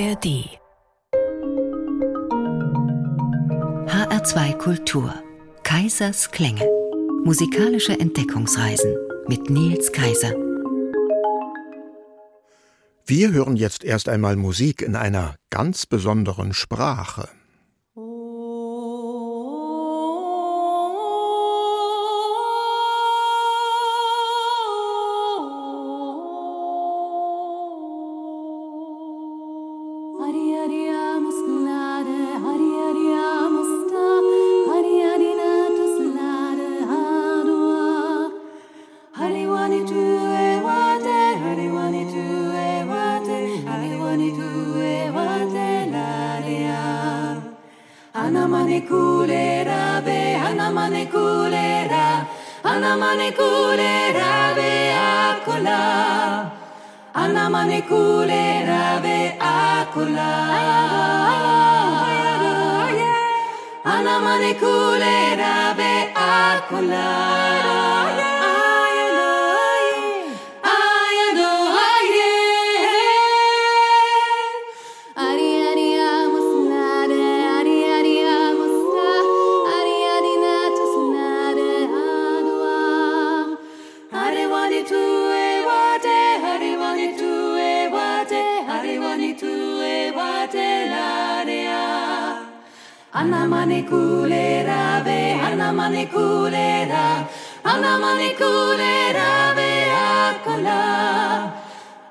ARD HR2 Kultur. Kaisers Klänge. Musikalische Entdeckungsreisen mit Nils Kaiser. Wir hören jetzt erst einmal Musik in einer ganz besonderen Sprache.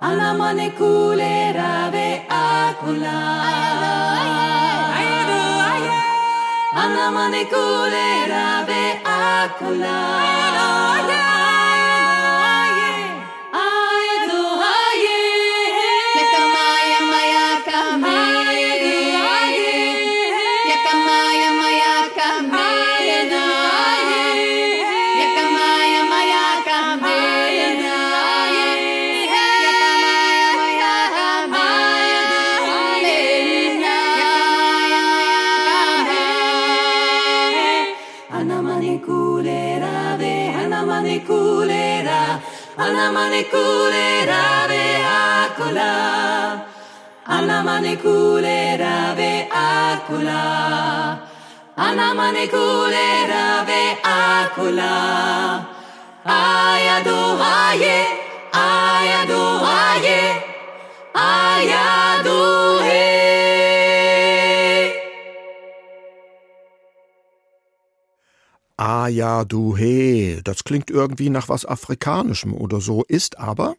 Anamane kulera ve akula. Anamane kulera ve akula. Anamane kulera manikulera beakula Ana manikulera beakula Ana manikulera beakula Aya dohaye Aya dohaye Aya Ah ja, du he, das klingt irgendwie nach was Afrikanischem oder so, ist aber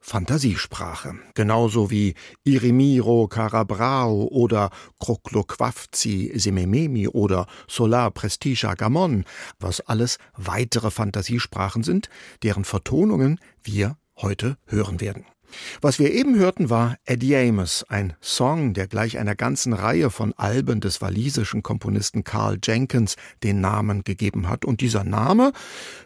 Fantasiesprache. Genauso wie Irimiro Carabrao oder Kroklokwavzi Semememi oder Solar Prestige Gamon, was alles weitere Fantasiesprachen sind, deren Vertonungen wir heute hören werden. Was wir eben hörten, war Eddie Amos, ein Song, der gleich einer ganzen Reihe von Alben des walisischen Komponisten Carl Jenkins den Namen gegeben hat. Und dieser Name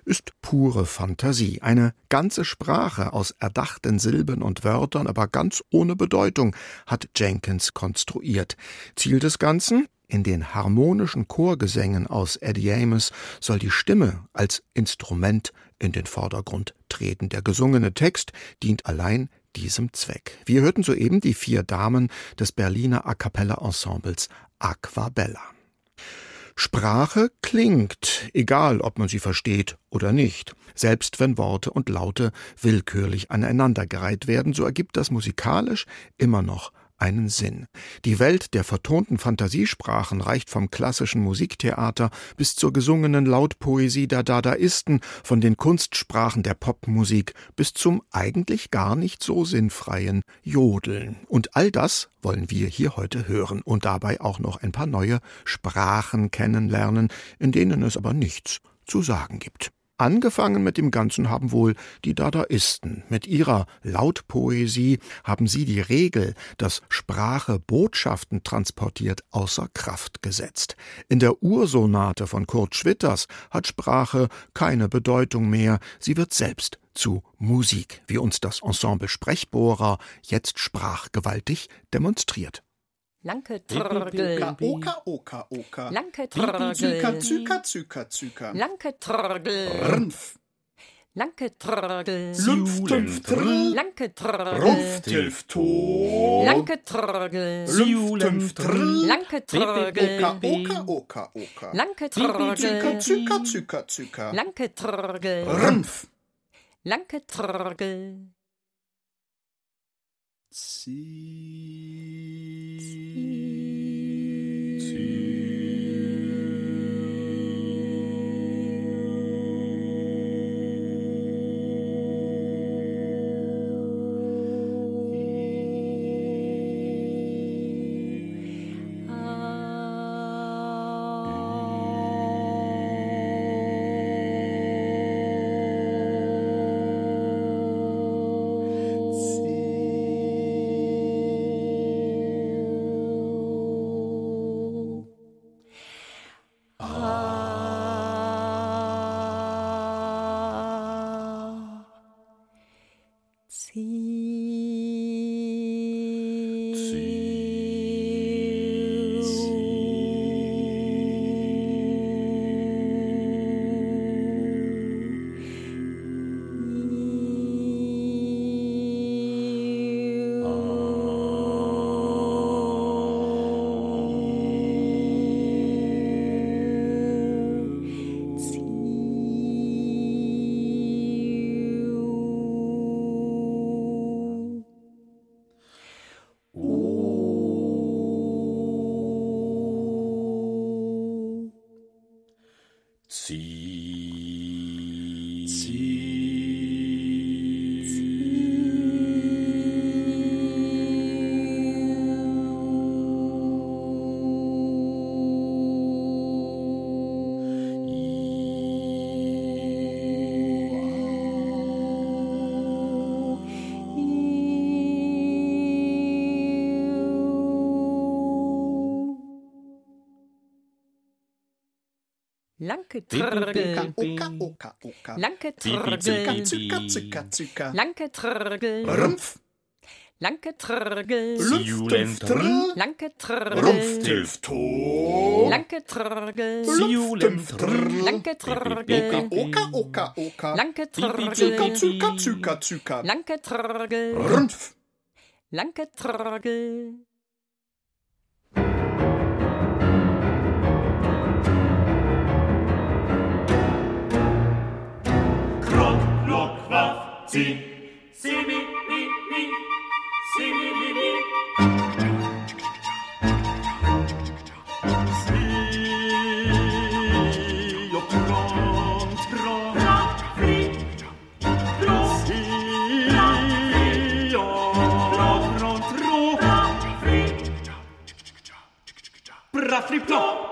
ist pure Fantasie. Eine ganze Sprache aus erdachten Silben und Wörtern, aber ganz ohne Bedeutung, hat Jenkins konstruiert. Ziel des Ganzen? In den harmonischen Chorgesängen aus Eddie Amos soll die Stimme als Instrument in den Vordergrund treten. Der gesungene Text dient allein diesem Zweck. Wir hörten soeben die vier Damen des Berliner A cappella Ensembles Aquabella. Sprache klingt, egal ob man sie versteht oder nicht. Selbst wenn Worte und Laute willkürlich aneinandergereiht werden, so ergibt das musikalisch immer noch einen Sinn. Die Welt der vertonten Fantasiesprachen reicht vom klassischen Musiktheater bis zur gesungenen Lautpoesie der Dadaisten, von den Kunstsprachen der Popmusik bis zum eigentlich gar nicht so sinnfreien Jodeln. Und all das wollen wir hier heute hören und dabei auch noch ein paar neue Sprachen kennenlernen, in denen es aber nichts zu sagen gibt. Angefangen mit dem Ganzen haben wohl die Dadaisten. Mit ihrer Lautpoesie haben sie die Regel, dass Sprache Botschaften transportiert, außer Kraft gesetzt. In der Ursonate von Kurt Schwitters hat Sprache keine Bedeutung mehr, sie wird selbst zu Musik, wie uns das Ensemble Sprechbohrer jetzt sprachgewaltig demonstriert. Lanke Trögel. Oka, oka, oka. Lanke Trögel. Zyka, zyka, zyka, zyka. Lanke Trögel. Rnf. Lanke Trögel. Lumpf, Trll. Lanke Trögel. Rumpf, Tilf, To. Lanke Trögel. Lumpf, Trll. Lanke Trögel. Oka, oka, oka, oka. Lanke Zyka, Trögel. zyka, zyka, zyka. Lanke Trögel. Rumpf. Lanke Trögel. Ah. Lanke Oka, Trögel. oka, oka, oka. Lanke Trögel. zyka, zyka, zyka. Lanke Trögel. Rumpf. Lanke Tilf, Trll. Lanke Rumpf, Trögel. Tilf, To. Lanke Trögel. Lumpf, Trll. Lanke Trögel. Oka, oka, oka. Lanke Zyka, Trögel. zyka, zyka, zyka. Lanke Trögel. Rumpf. Lanke Trögel. si, si mi, mi, mi, si mi, mi, mi. Si och trång, trång, fri, trång, si och trång, trång, fri, bra, fri, plång.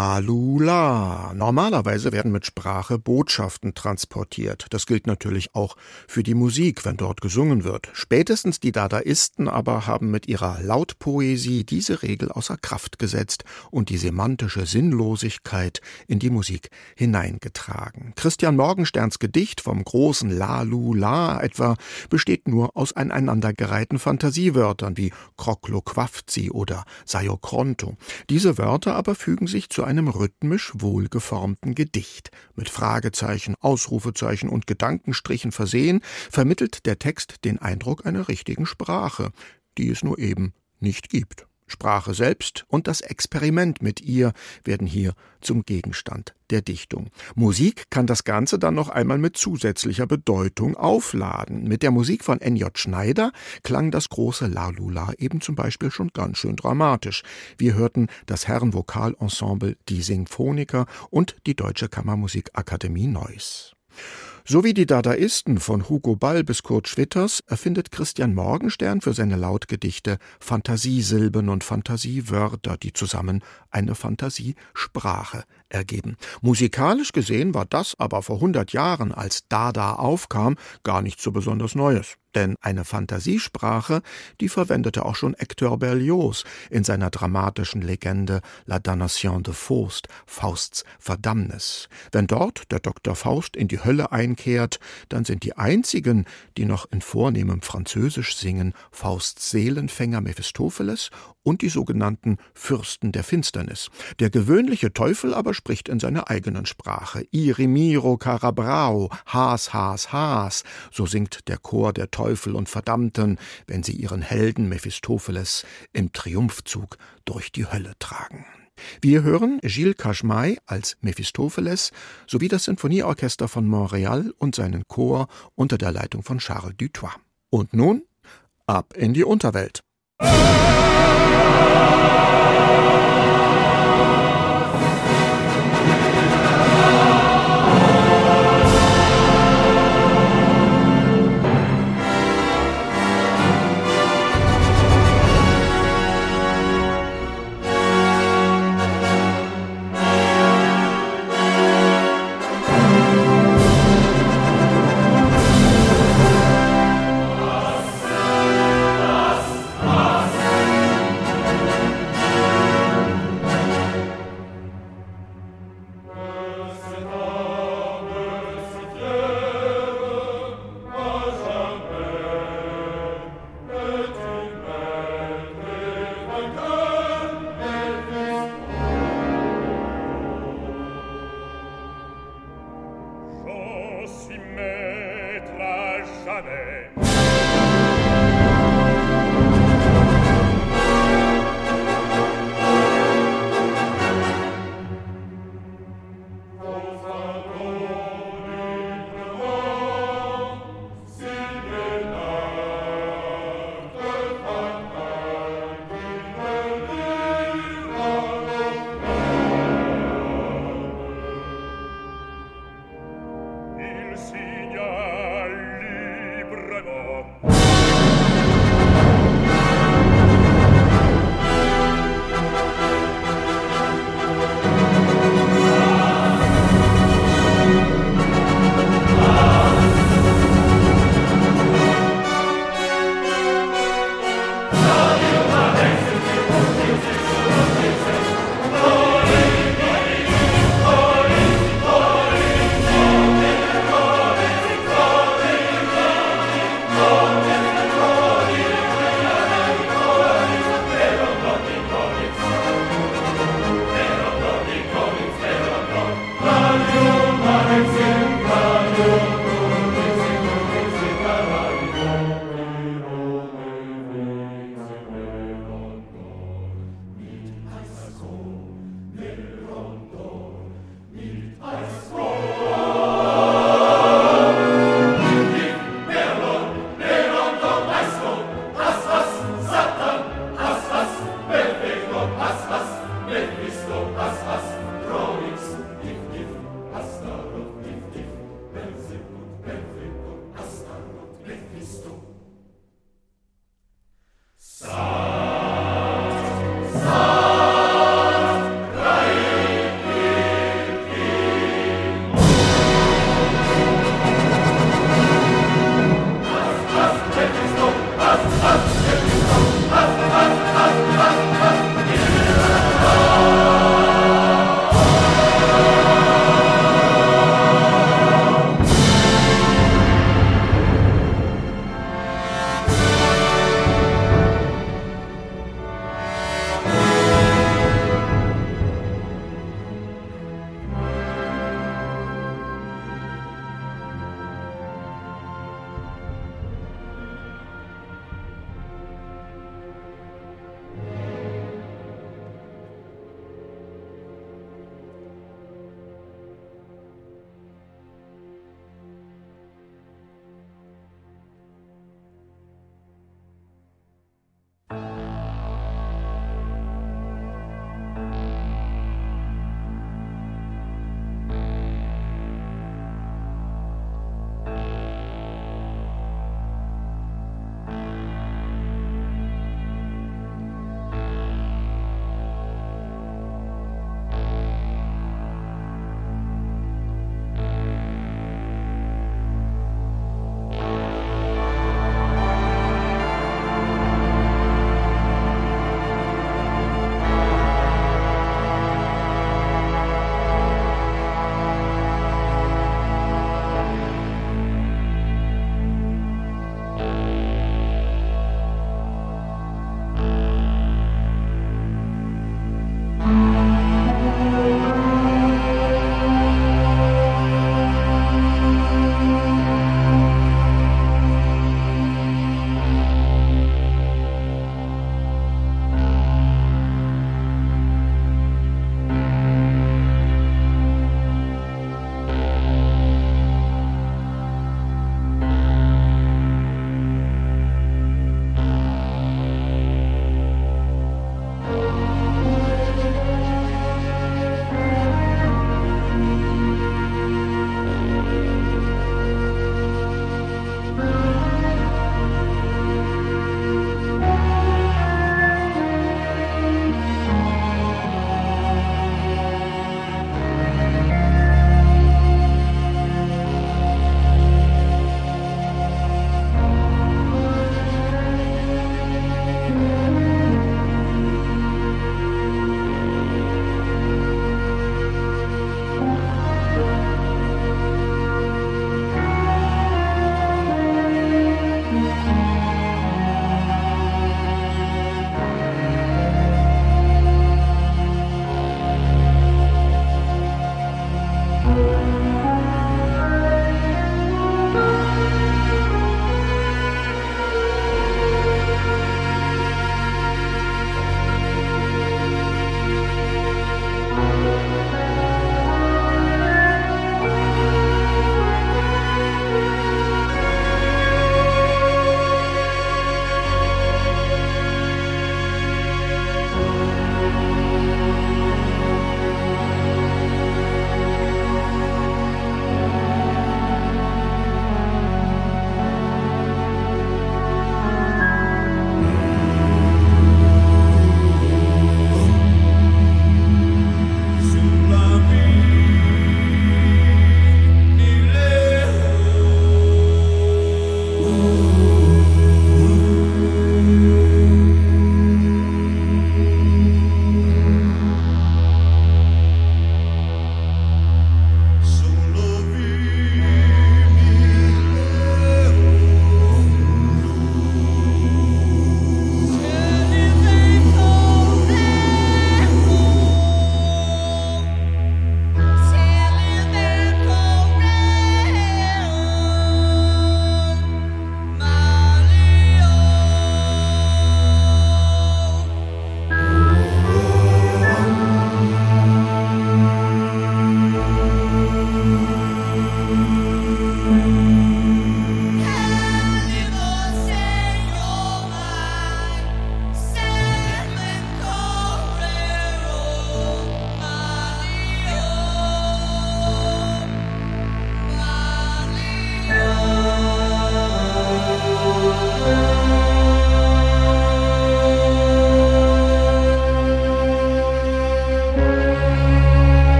La Lula. Normalerweise werden mit Sprache Botschaften transportiert. Das gilt natürlich auch für die Musik, wenn dort gesungen wird. Spätestens die Dadaisten aber haben mit ihrer Lautpoesie diese Regel außer Kraft gesetzt und die semantische Sinnlosigkeit in die Musik hineingetragen. Christian Morgensterns Gedicht vom großen La Lula etwa besteht nur aus aneinandergereihten Fantasiewörtern wie Krokloquafzi oder Sayokronto. Diese Wörter aber fügen sich zu einem rhythmisch wohlgeformten Gedicht. Mit Fragezeichen, Ausrufezeichen und Gedankenstrichen versehen, vermittelt der Text den Eindruck einer richtigen Sprache, die es nur eben nicht gibt. Sprache selbst und das Experiment mit ihr werden hier zum Gegenstand der Dichtung. Musik kann das Ganze dann noch einmal mit zusätzlicher Bedeutung aufladen. Mit der Musik von N.J. Schneider klang das große La Lula eben zum Beispiel schon ganz schön dramatisch. Wir hörten das Herrenvokalensemble Die Sinfoniker und die Deutsche Kammermusikakademie Neuss. So wie die Dadaisten von Hugo Ball bis Kurt Schwitters erfindet Christian Morgenstern für seine Lautgedichte Fantasiesilben und Fantasiewörter, die zusammen eine Fantasiesprache ergeben. Musikalisch gesehen war das aber vor 100 Jahren, als Dada aufkam, gar nicht so besonders Neues. Denn eine Fantasiesprache, die verwendete auch schon Hector Berlioz in seiner dramatischen Legende La Damnation de Faust, Fausts Verdammnis. Wenn dort der Dr. Faust in die Hölle einkehrt, dann sind die einzigen, die noch in vornehmem Französisch singen, Fausts Seelenfänger Mephistopheles und die sogenannten Fürsten der Finsternis. Der gewöhnliche Teufel aber spricht in seiner eigenen Sprache. Irimiro Carabrao, Has, Has, Has, so singt der Chor der Teufel und Verdammten, wenn sie ihren Helden Mephistopheles im Triumphzug durch die Hölle tragen. Wir hören Gilles Cachemay als Mephistopheles sowie das Sinfonieorchester von Montreal und seinen Chor unter der Leitung von Charles Dutoit. Und nun ab in die Unterwelt. La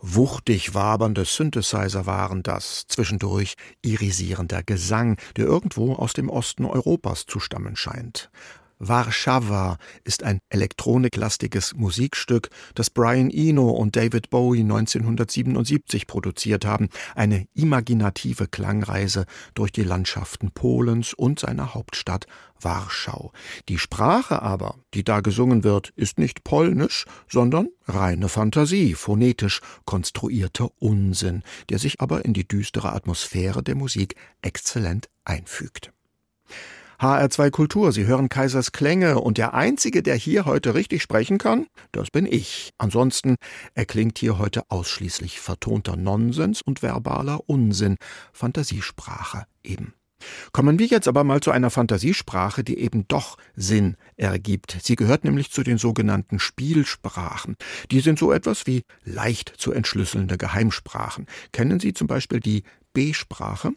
Wuchtig wabernde Synthesizer waren das, zwischendurch irisierender Gesang, der irgendwo aus dem Osten Europas zu stammen scheint. Warszawa ist ein elektroniklastiges Musikstück, das Brian Eno und David Bowie 1977 produziert haben, eine imaginative Klangreise durch die Landschaften Polens und seiner Hauptstadt Warschau. Die Sprache aber, die da gesungen wird, ist nicht polnisch, sondern reine Fantasie, phonetisch konstruierter Unsinn, der sich aber in die düstere Atmosphäre der Musik exzellent einfügt. HR2 Kultur, Sie hören Kaisers Klänge und der Einzige, der hier heute richtig sprechen kann, das bin ich. Ansonsten erklingt hier heute ausschließlich vertonter Nonsens und verbaler Unsinn, Fantasiesprache eben. Kommen wir jetzt aber mal zu einer Fantasiesprache, die eben doch Sinn ergibt. Sie gehört nämlich zu den sogenannten Spielsprachen. Die sind so etwas wie leicht zu entschlüsselnde Geheimsprachen. Kennen Sie zum Beispiel die B-Sprache?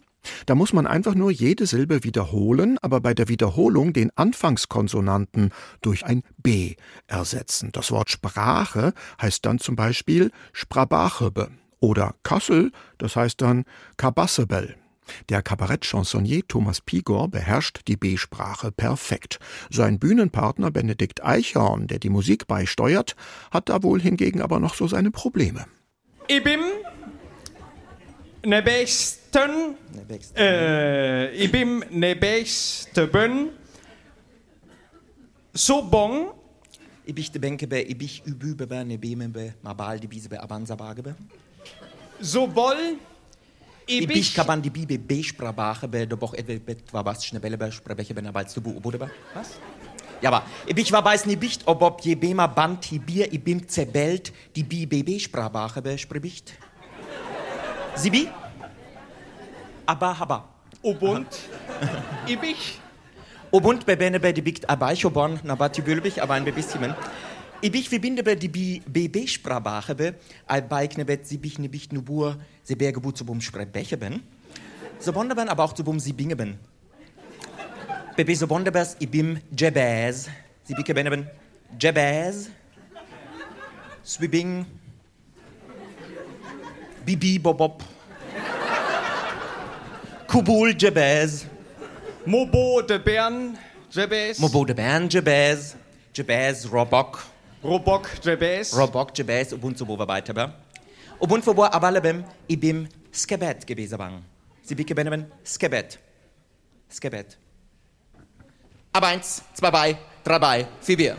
Da muss man einfach nur jede Silbe wiederholen, aber bei der Wiederholung den Anfangskonsonanten durch ein B ersetzen. Das Wort Sprache heißt dann zum Beispiel Sprabachebe oder Kassel, das heißt dann Kabassebel. Der Kabarettchansonnier Thomas Pigor beherrscht die B-Sprache perfekt. Sein Bühnenpartner Benedikt Eichhorn, der die Musik beisteuert, hat da wohl hingegen aber noch so seine Probleme. Ich bin ne besten, äh, ich bin ne besten, so bon, Ich bin Benkebe, ich bin übübebe, ne bemebe, mabal die bisebe, abansabagebe. so boll, Ich ich kaban die bibe besprabache, be de boch etwe bet wabas schnebelebe, sprebeche ben abals du budebe. Was? Ja, aber ich bin weiß nie bicht, ob ob je bema band hi bier, ich bin zebelt, die bibe besprabache be sprebicht. Sie bi? Aber haba. Obund, ich bin Obund be bene be die bicht abaichobon, na bat bülbig, aber ein bebisstimen. Ich bin verbinde die bb al beikne bet sie bich ne bicht nu bur, se berge bu zu bum sprebeche ben. So ben, aber auch zu bum sie binge ben. Bebe so bonde bes, i bim jebaz. Sie bicke bene ben, jebaz. Swibing. Bibi bobob. Kubul jebaz. Mobo de Bern, Jebes, Mobo de Bern jebaz. Jebaz robok. Robok Jebes, Robok jebaz ubun so bova weiter. Ubun for bo abalebem i bim skebet gewesen bang. Sie bicke bene ben, skebet. Skebet. Aber eins, zwei bei, drei bei, vier vier.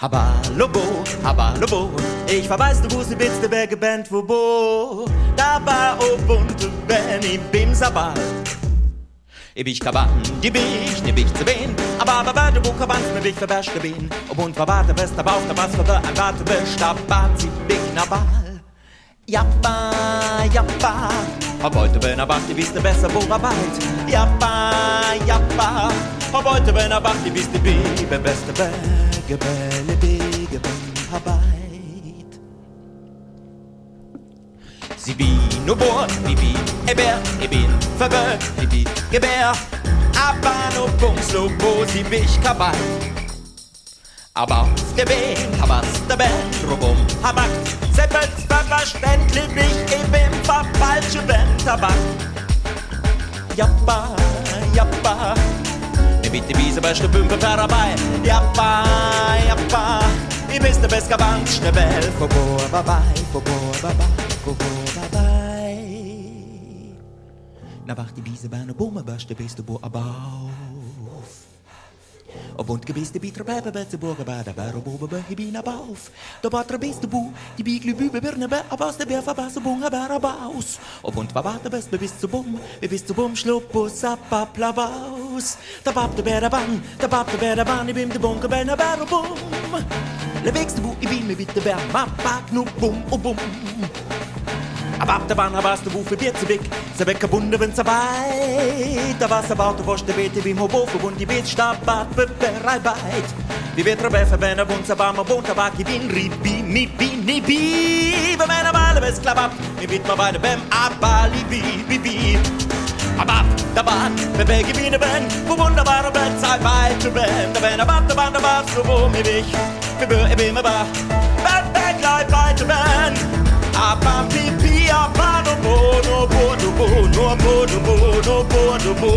Habalobo, habalobo, ich verweis du wusste bist der Berge Band wo bo, da war Ubuntu ben i bim Sabal. Ich bin kaban, die bich, ne bich zu wen, aber aber warte wo kaban, ne bich verberschte bin, ob und verwarte best aber auf der Bass für ein warte best, aber sie bich na bal. Jappa, jappa, hab heute wenn er wacht, die wisst besser wo Arbeit. Jappa, jappa, hab heute wenn er wacht, die wisst Bibe beste Berge, Bälle, Bege, Arbeit. Sie bin no bor, ich bin eber, ich bin verwirrt, ich bin gebär. Aber no bums, no bo, sie bich kabal. Aber auf der Weg, habas der Band, rubum, habak. Selbstverständlich, ich bin falsche Band, tabak. Jappa, jappa. Bitte wiese beste Bümpe per dabei. Jappa, jappa. Ich bist der beste Bank, schnell, vorbei, bye bye, vorbei, bye bye, vorbei, bye bye. Na wacht die Wiese bei einer Bumme, beste bist du bo abauf. Ob und gewiss die Bitra Bebe, Betze Burger, bei der Bäro Bobe, Behibina Bauf. Der Batra bist du Bu, die Bigli Bübe, Birne, Bär, Abbas, der Bär, Verbasse, Bunga, Bär, Abaus. Ob und Babate, Best, bis zu Bum, wie bist zu Bum, Schluppus, Appaplabaus. Der Bab, der Bär, der Bann, der Bab, der Bär, der Bann, ich bin der Bunker, Bär, der Bär, Bum. Le du Bu, ich bin mir bitte Bär, Mappak, nu Bum, oh. Aber ab der Bahn habast du für Bier zu weg, se becke bunde wenn dabei. Da war's aber du vorste bete wie mo bofu und die bet stabat bebereit. Die wird robe für wenn und sa bam und tabak bin ribi mi bi ni bi. Wenn meine Male bes klappt, mi bit ma beide beim abali bi bi bi. Abab, da bat, bewege wie ne Band, wo wunderbare Band, sei weiter Band, da ben, abab, da ban, da bat, so wo mir wich, wie bö, e bim, ba, Band, Band, bleib weiter Band, abam, pi, no bo, no bo, no bo,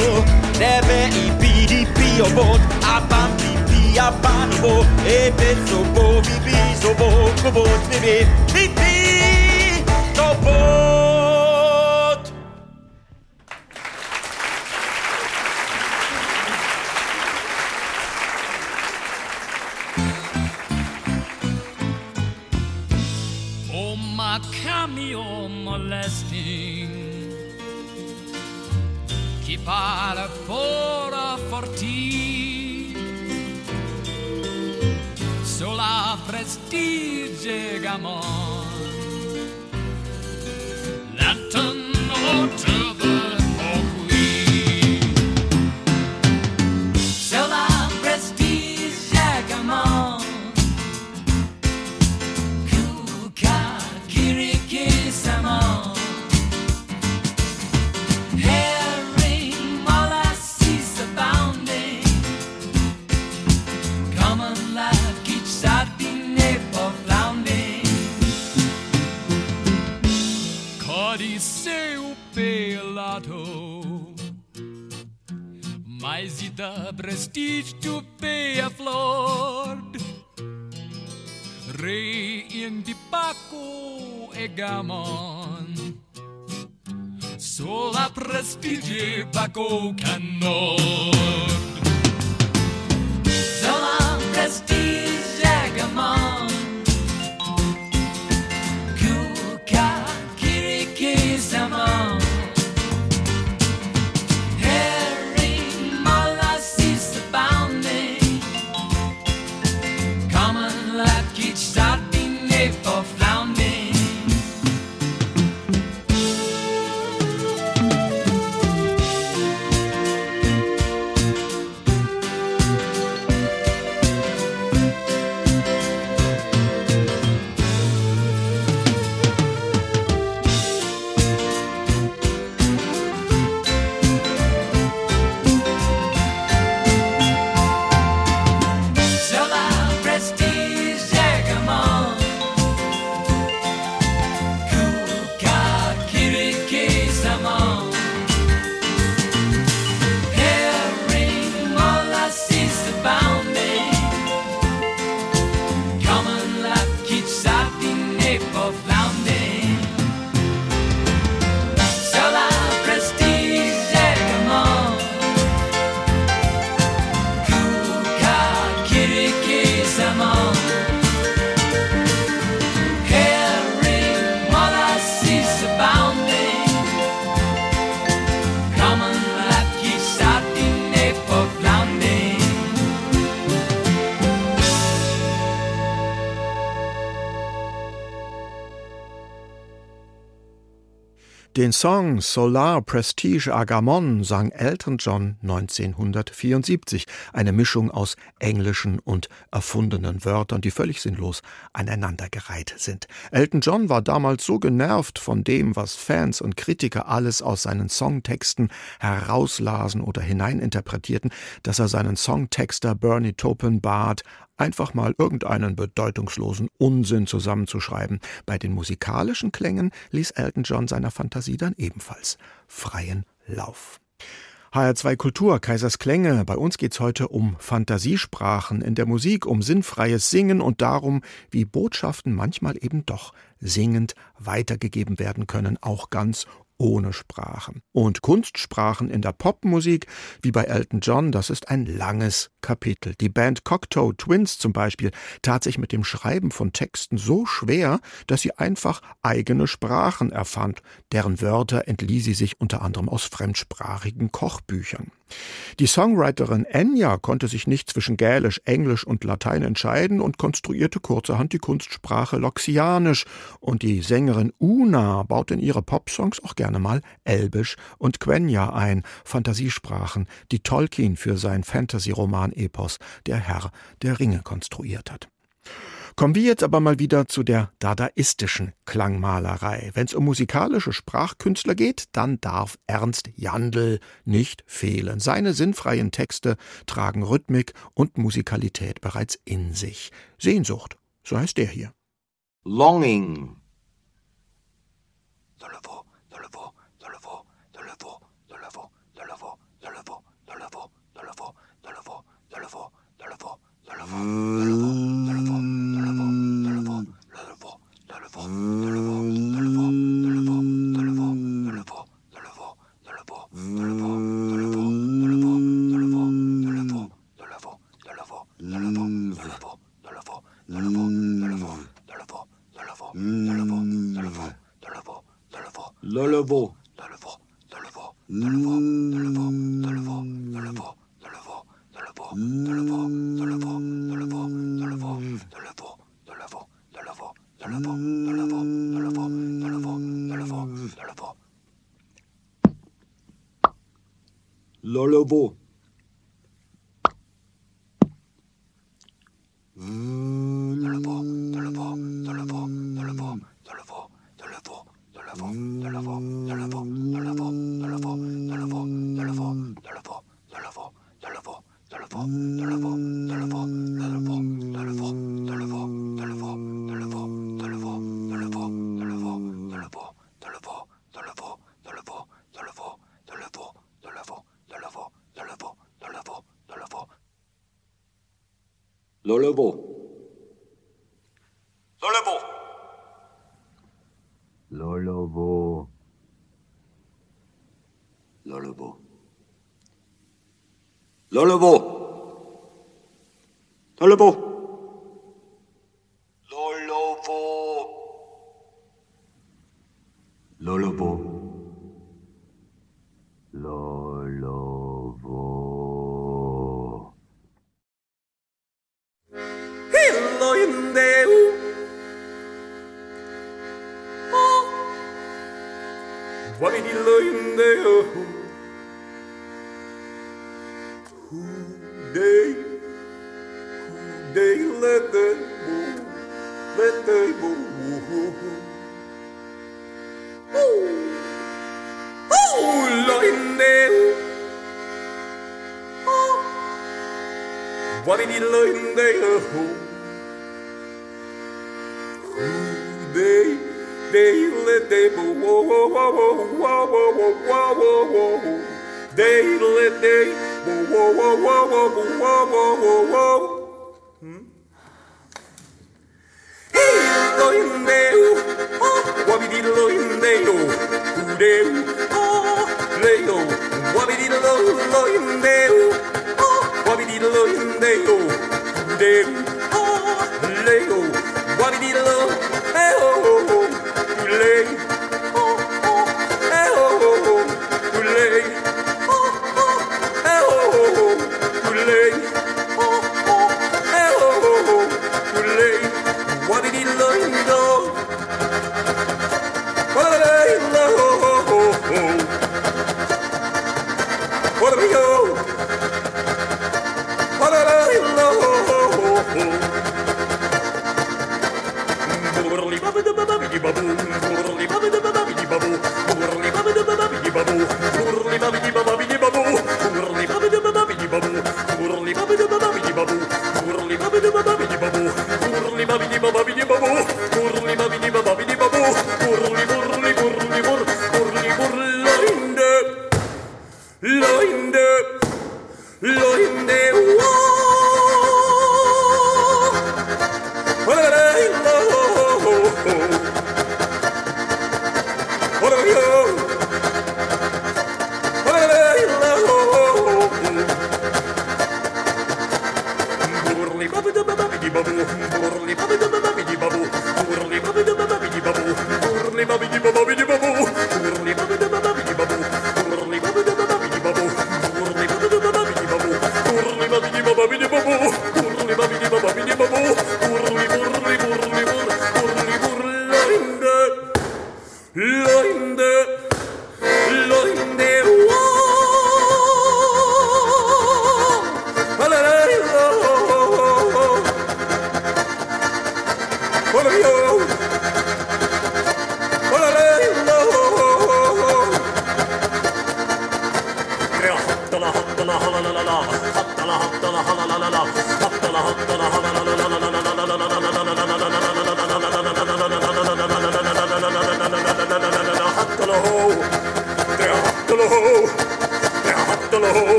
no bo, deve i pi, di pi, o bo, abam, pi, pi, abam, fare fora forti sulla prestige gamon. a prestige to pay a flood. Rey in the Paco egamon. Sola prestige Paco So Sola prestige egamon. Den Song Solar Prestige Agamon sang Elton John 1974, eine Mischung aus englischen und erfundenen Wörtern, die völlig sinnlos aneinandergereiht sind. Elton John war damals so genervt von dem, was Fans und Kritiker alles aus seinen Songtexten herauslasen oder hineininterpretierten, dass er seinen Songtexter Bernie Taupin bat, einfach mal irgendeinen bedeutungslosen Unsinn zusammenzuschreiben. Bei den musikalischen Klängen ließ Elton John seiner Fantasie dann ebenfalls freien Lauf. HR2 Kultur, Kaisers Klänge. Bei uns geht's heute um Fantasiesprachen in der Musik, um sinnfreies Singen und darum, wie Botschaften manchmal eben doch singend weitergegeben werden können, auch ganz ohne Sprache. Und Kunstsprachen in der Popmusik, wie bei Elton John, das ist ein langes Kapitel. Die Band Cocteau Twins zum Beispiel tat sich mit dem Schreiben von Texten so schwer, dass sie einfach eigene Sprachen erfand. Deren Wörter entlieh sie sich unter anderem aus fremdsprachigen Kochbüchern. Die Songwriterin Enya konnte sich nicht zwischen Gälisch, Englisch und Latein entscheiden und konstruierte kurzerhand die Kunstsprache Loxianisch. Und die Sängerin Una baut in ihre Popsongs auch gerne mal Elbisch und Quenya ein, Fantasiesprachen, die Tolkien für sein Fantasy-Roman-Epos Der Herr der Ringe konstruiert hat. Kommen wir jetzt aber mal wieder zu der dadaistischen Klangmalerei. Wenn es um musikalische Sprachkünstler geht, dann darf Ernst Jandl nicht fehlen. Seine sinnfreien Texte tragen Rhythmik und Musikalität bereits in sich. Sehnsucht, so heißt der hier. Longing. 음... Lolovo. Lolovo. Lolovo. Lolovo. Lolovo. Hello in there. Oh. What did you in there? đi lên đây ở hồ Để để lên để bồ bồ bồ bồ bồ bồ bồ bồ bồ bồ bồ để lên để bồ bồ bồ bồ bồ bồ bồ bồ babou, pour les babini.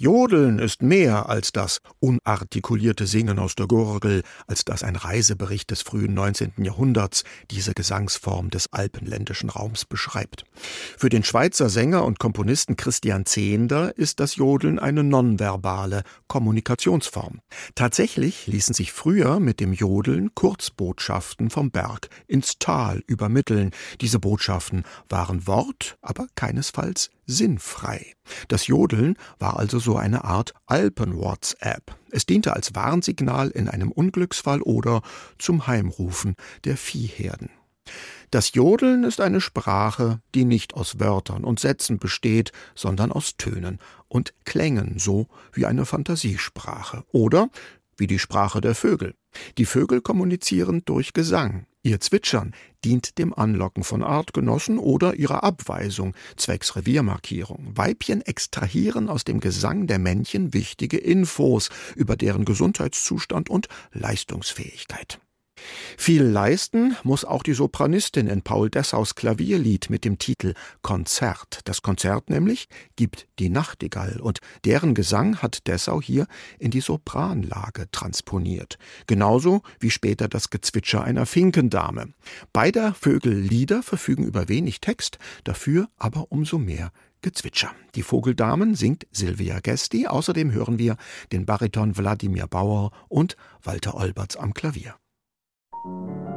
Jodeln ist mehr als das unartikulierte Singen aus der Gurgel, als das ein Reisebericht des frühen 19. Jahrhunderts diese Gesangsform des alpenländischen Raums beschreibt. Für den Schweizer Sänger und Komponisten Christian Zehnder ist das Jodeln eine nonverbale Kommunikationsform. Tatsächlich ließen sich früher mit dem Jodeln Kurzbotschaften vom Berg ins Tal übermitteln. Diese Botschaften waren Wort, aber keinesfalls sinnfrei. Das Jodeln war also so eine Art Alpen-WhatsApp. Es diente als Warnsignal in einem Unglücksfall oder zum Heimrufen der Viehherden. Das Jodeln ist eine Sprache, die nicht aus Wörtern und Sätzen besteht, sondern aus Tönen und Klängen, so wie eine Fantasiesprache oder wie die Sprache der Vögel. Die Vögel kommunizieren durch Gesang. Ihr Zwitschern dient dem Anlocken von Artgenossen oder ihrer Abweisung zwecks Reviermarkierung. Weibchen extrahieren aus dem Gesang der Männchen wichtige Infos über deren Gesundheitszustand und Leistungsfähigkeit. Viel leisten muss auch die Sopranistin in Paul Dessaus Klavierlied mit dem Titel Konzert. Das Konzert nämlich gibt die Nachtigall und deren Gesang hat Dessau hier in die Sopranlage transponiert. Genauso wie später das Gezwitscher einer Finkendame. Beider Vögellieder verfügen über wenig Text, dafür aber umso mehr Gezwitscher. Die Vogeldamen singt Silvia Gesti, außerdem hören wir den Bariton Wladimir Bauer und Walter Olberts am Klavier. Die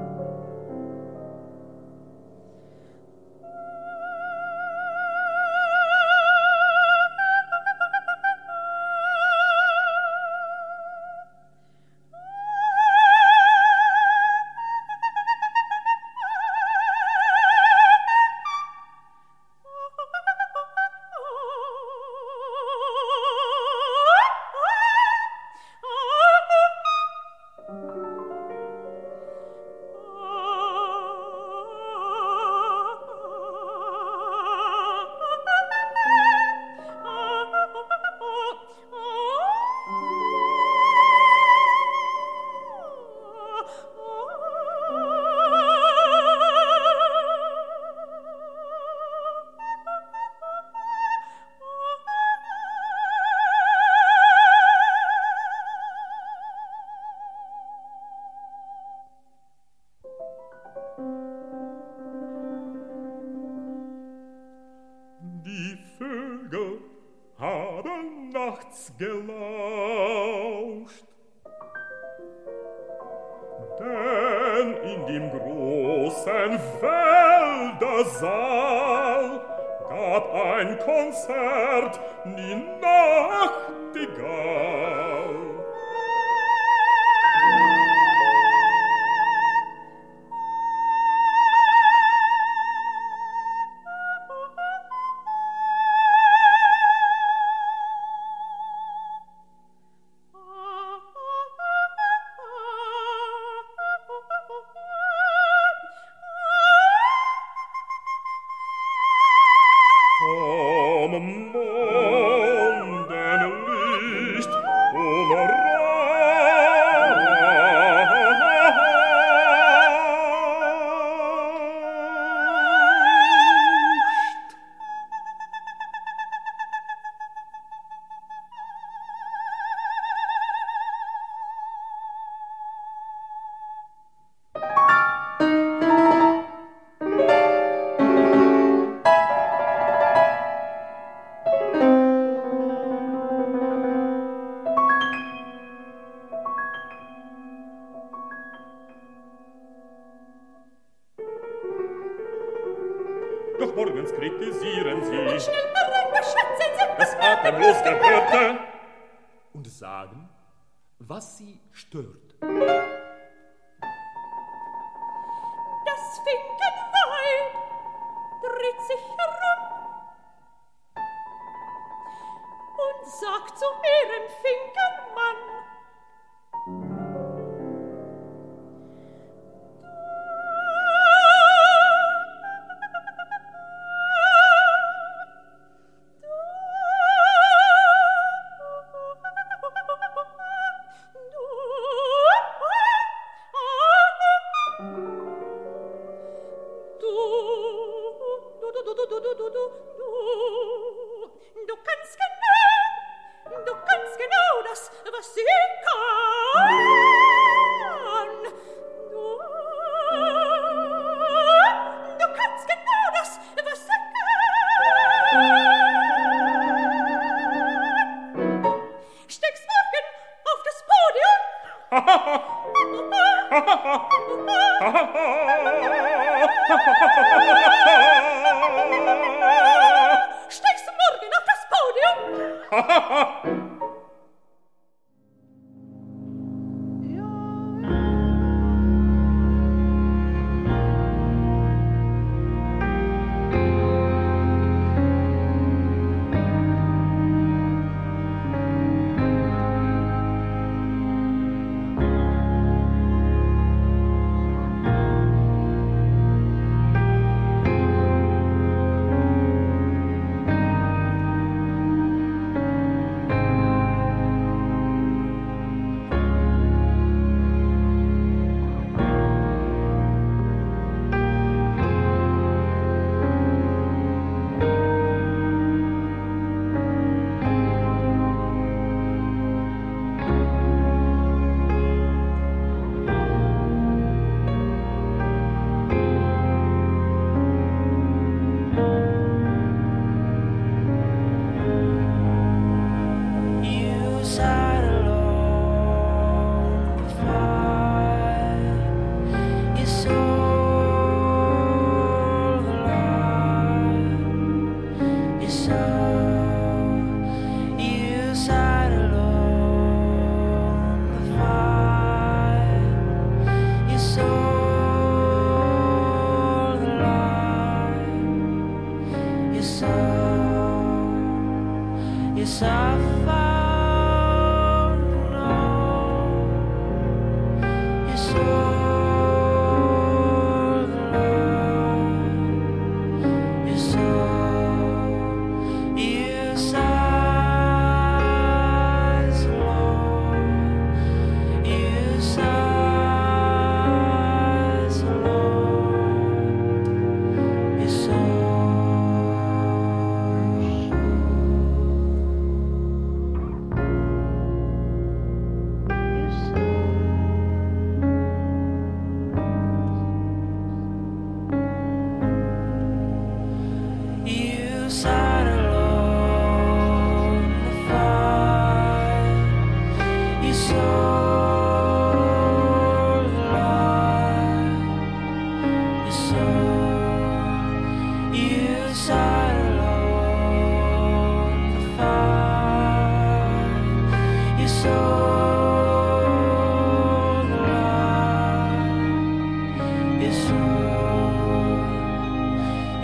ein Konzert, die Nachtigall.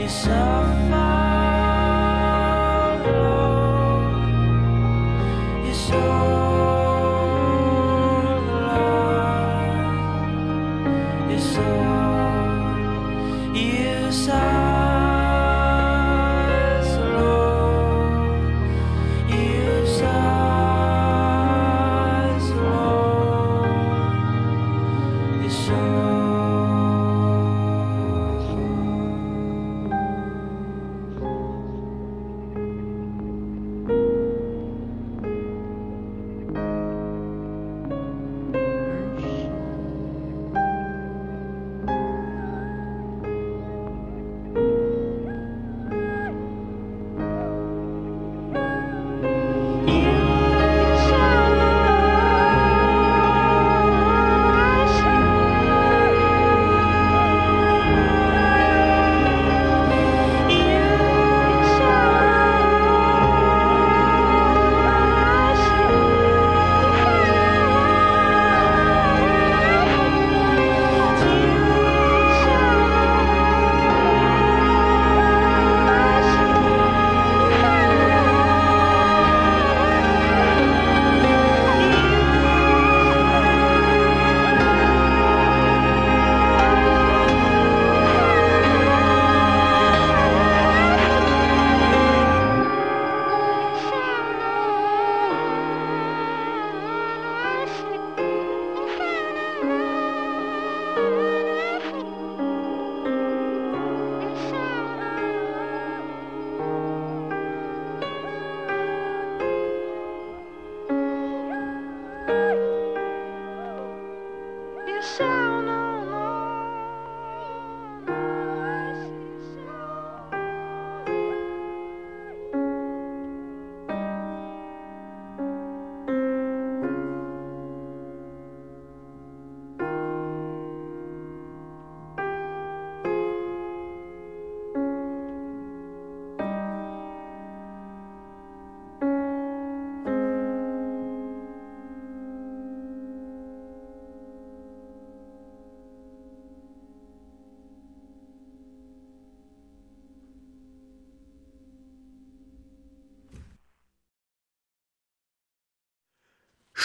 so far.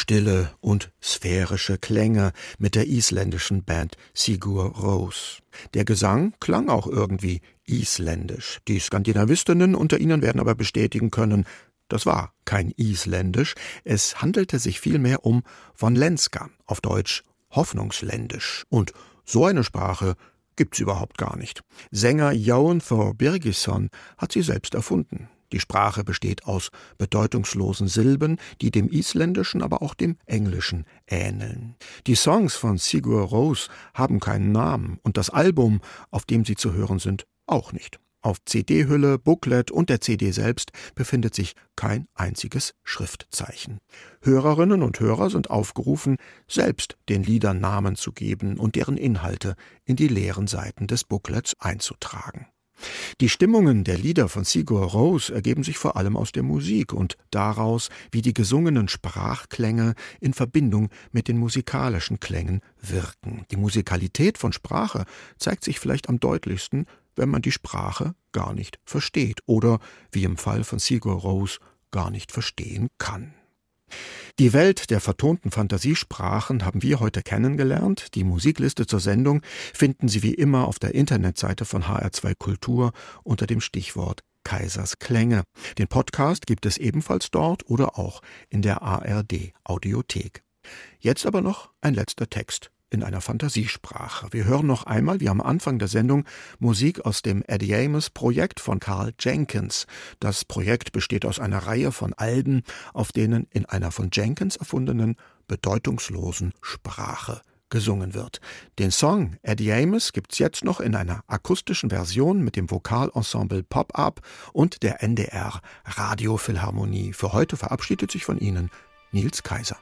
Stille und sphärische Klänge mit der isländischen Band Sigur Rós. Der Gesang klang auch irgendwie isländisch. Die Skandinavistinnen unter Ihnen werden aber bestätigen können, das war kein Isländisch, es handelte sich vielmehr um von Lenska, auf Deutsch Hoffnungsländisch. Und so eine Sprache gibt's überhaupt gar nicht. Sänger Johan Thor Birgisson hat sie selbst erfunden. Die Sprache besteht aus bedeutungslosen Silben, die dem Isländischen, aber auch dem Englischen ähneln. Die Songs von Sigur Rós haben keinen Namen und das Album, auf dem sie zu hören sind, auch nicht. Auf CD-Hülle, Booklet und der CD selbst befindet sich kein einziges Schriftzeichen. Hörerinnen und Hörer sind aufgerufen, selbst den Liedern Namen zu geben und deren Inhalte in die leeren Seiten des Booklets einzutragen. Die Stimmungen der Lieder von Sigur Rós ergeben sich vor allem aus der Musik und daraus, wie die gesungenen Sprachklänge in Verbindung mit den musikalischen Klängen wirken. Die Musikalität von Sprache zeigt sich vielleicht am deutlichsten, wenn man die Sprache gar nicht versteht oder, wie im Fall von Sigur Rós, gar nicht verstehen kann. Die Welt der vertonten Fantasiesprachen haben wir heute kennengelernt. Die Musikliste zur Sendung finden Sie wie immer auf der Internetseite von HR2 Kultur unter dem Stichwort Kaisers Klänge. Den Podcast gibt es ebenfalls dort oder auch in der ARD Audiothek. Jetzt aber noch ein letzter Text in einer Fantasiesprache. Wir hören noch einmal, wie am Anfang der Sendung, Musik aus dem Eddie Amos Projekt von Carl Jenkins. Das Projekt besteht aus einer Reihe von Alben, auf denen in einer von Jenkins erfundenen, bedeutungslosen Sprache gesungen wird. Den Song Eddie Amos gibt's jetzt noch in einer akustischen Version mit dem Vokalensemble Pop-Up und der NDR Radiophilharmonie. Für heute verabschiedet sich von Ihnen Nils Kaiser.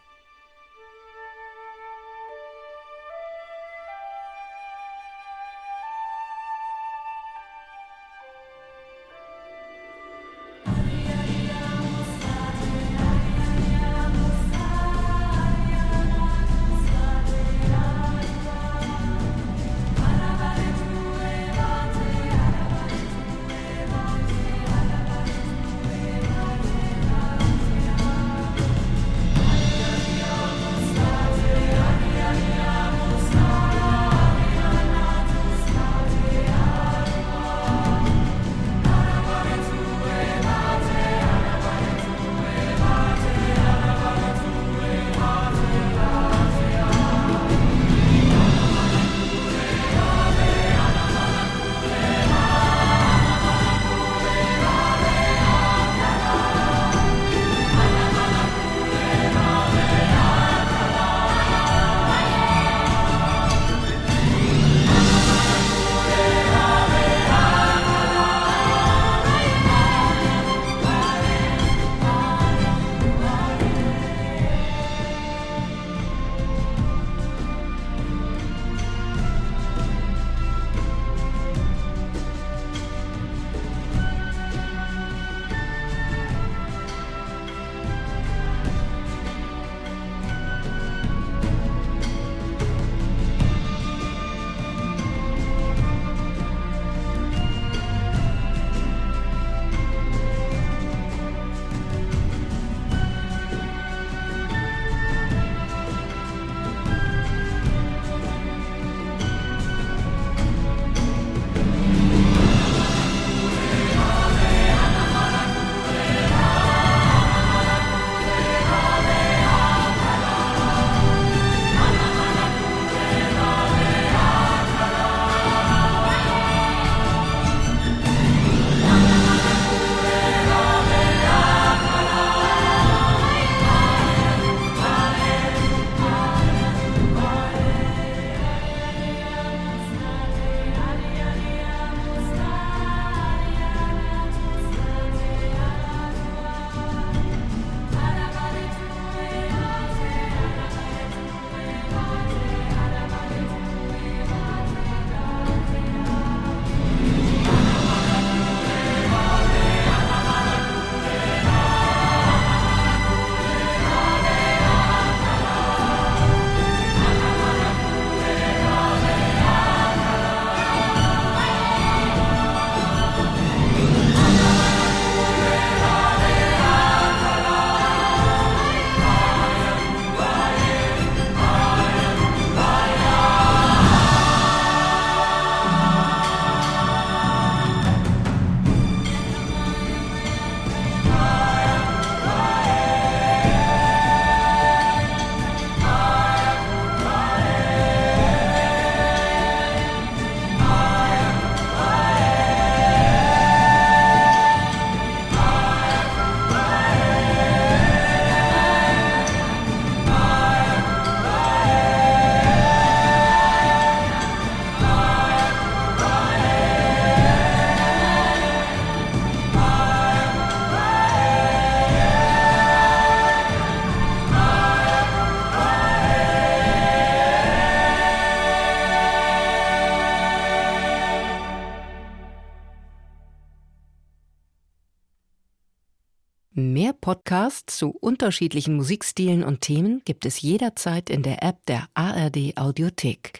Podcasts zu unterschiedlichen Musikstilen und Themen gibt es jederzeit in der App der ARD Audiothek.